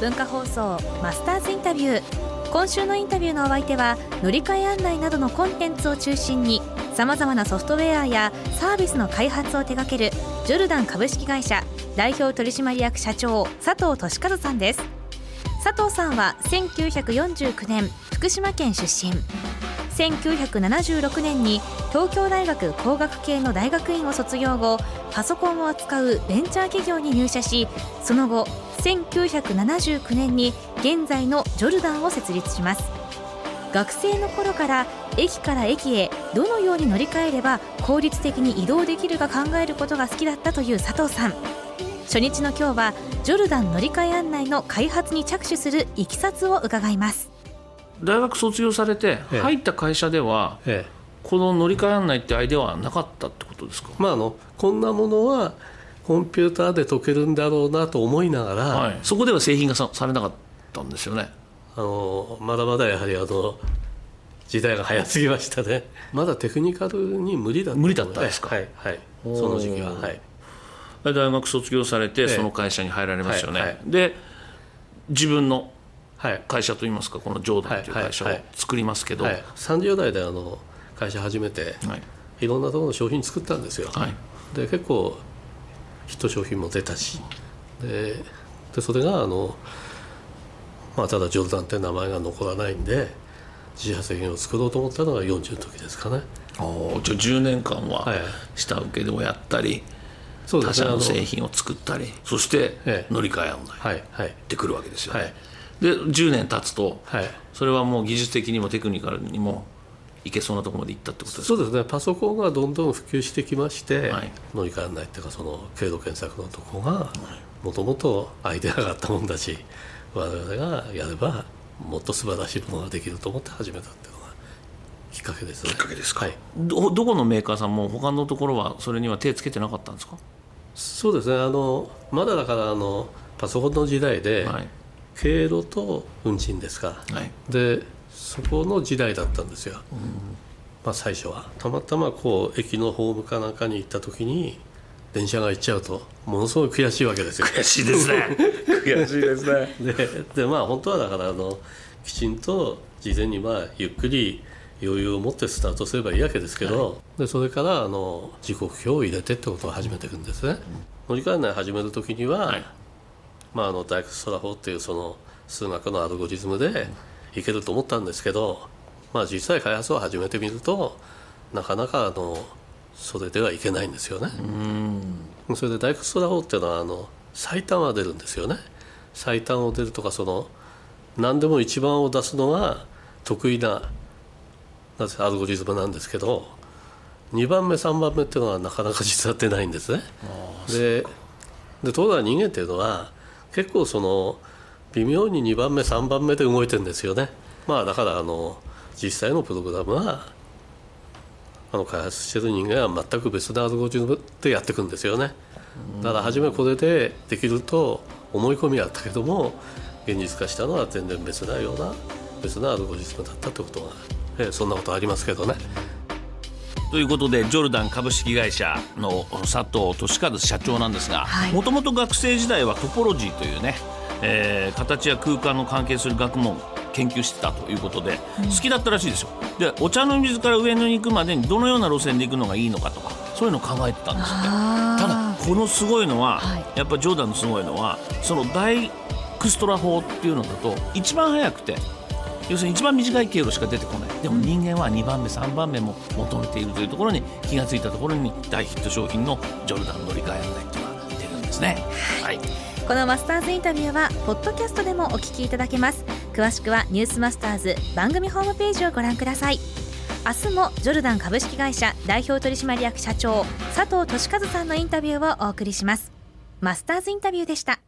文化放送マスターズインタビュー。今週のインタビューのお相手は乗り換え案内などのコンテンツを中心にさまざまなソフトウェアやサービスの開発を手掛けるジョルダン株式会社代表取締役社長佐藤俊和さんです。佐藤さんは1949年福島県出身1976年に東京大学工学系の大学院を卒業後パソコンを扱うベンチャー企業に入社しその後1979年に現在のジョルダンを設立します。学生の頃から駅から駅へどのように乗り換えれば効率的に移動できるか考えることが好きだったという佐藤さん。初日の今日はジョルダン乗り換え案内の開発に着手するいきさつを伺います。大学卒業されて入った会社では、ええ、この乗り換え案内ってアイデアはなかったってことですか、まあ、あのこんなものはコンピューターで解けるんだろうなと思いながら、はい、そこでは製品がさされなかったんですよね。あのまだまだやはりあの時代が早すぎましたね。まだテクニカルに無理だった無理だったんですか？はい、はい、その時期ははい。大学卒業されてその会社に入られますよね、はいはい、で自分の会社といいますかこのジョーダンという会社を作りますけど、はい。はいはい、30代であの会社始めて、い、ろんなところの商品作ったんですよ、で結構ヒット商品も出たし。ででそれがあの、まあ、ただジョルダンって名前が残らないんで自社製品を作ろうと思ったのが40の時ですかね。おじゃあ10年間は下請けでもやったり、そう他社の製品を作ったりそして乗り換え案内ってくるわけですよね、はい、で10年経つと、はい、それはもう技術的にもテクニカルにもいけそうなところまでいったってことですか？そうですね。パソコンがどんどん普及してきまして、はい、乗り換え案内っていうかその経路検索のとこがもともとアイデアがあったもんだし我々がやればもっと素晴らしいものができると思って始めたっていうのがきっかけですね。きっかけですか、はい、どどこのメーカーさんも他のところはそれには手つけてなかったんですか？そうですね。あのまだだからあのパソコンの時代で、はい、経路と運賃ですか、はい、でそこの時代だったんですよ、うん、まあ、最初は。たまたまこう駅のホームかなんかに行った時に電車が行っちゃうとものすごい悔しいわけですよ。悔しいですね。悔しいですね。ででまあ本当はだからあのきちんと事前にまあゆっくり余裕を持ってスタートすればいいわけですけど、はい、でそれからあの時刻表を入れてってことを始めていくんですね、乗り換えない始める時には、はい、まあ、あのダイクストラ法っていうその数学のアルゴリズムでいけると思ったんですけど、まあ、実際開発を始めてみるとなかなかあのそれではいけないんですよね。それでダイクストラ法っていうのはあの最短は出るんですよね。最短を出るとかその何でも一番を出すのが得意なアルゴリズムなんですけど2番目3番目っていうのはなかなか実は出ないんですね。ででところが人間っていうのは結構その微妙に2番目3番目で動いてるんですよねまあだからあの実際のプログラムはあの開発してる人間は全く別なアルゴリズムでやっていくんですよねだから初めこれでできると思い込みあったけども現実化したのは全然別なような別なアルゴリズムだったってことがえそんなことありますけどね。ということでジョルダン株式会社の佐藤俊和社長なんですがもともと学生時代はトポロジーというね、えー、形や空間の関係する学問研究してたということで、うん、好きだったらしいですよ。でお茶の水から上野に行くまでにどのような路線で行くのがいいのかとかそういうのを考えてたんですって。ただこのすごいのは、はい、やっぱジョーダンのすごいのはそのダイクストラ法っていうのだと一番早くて要するに一番短い経路しか出てこない。でも人間は2番目3番目も求めているというところに気が付いたところに大ヒット商品のジョルダン乗り換え案内っていうのが出るんですね。はい。このマスターズインタビューはポッドキャストでもお聞きいただけます。詳しくはニュースマスターズ番組ホームページをご覧ください。明日もジョルダン株式会社代表取締役社長佐藤俊和さんのインタビューをお送りします。マスターズインタビューでした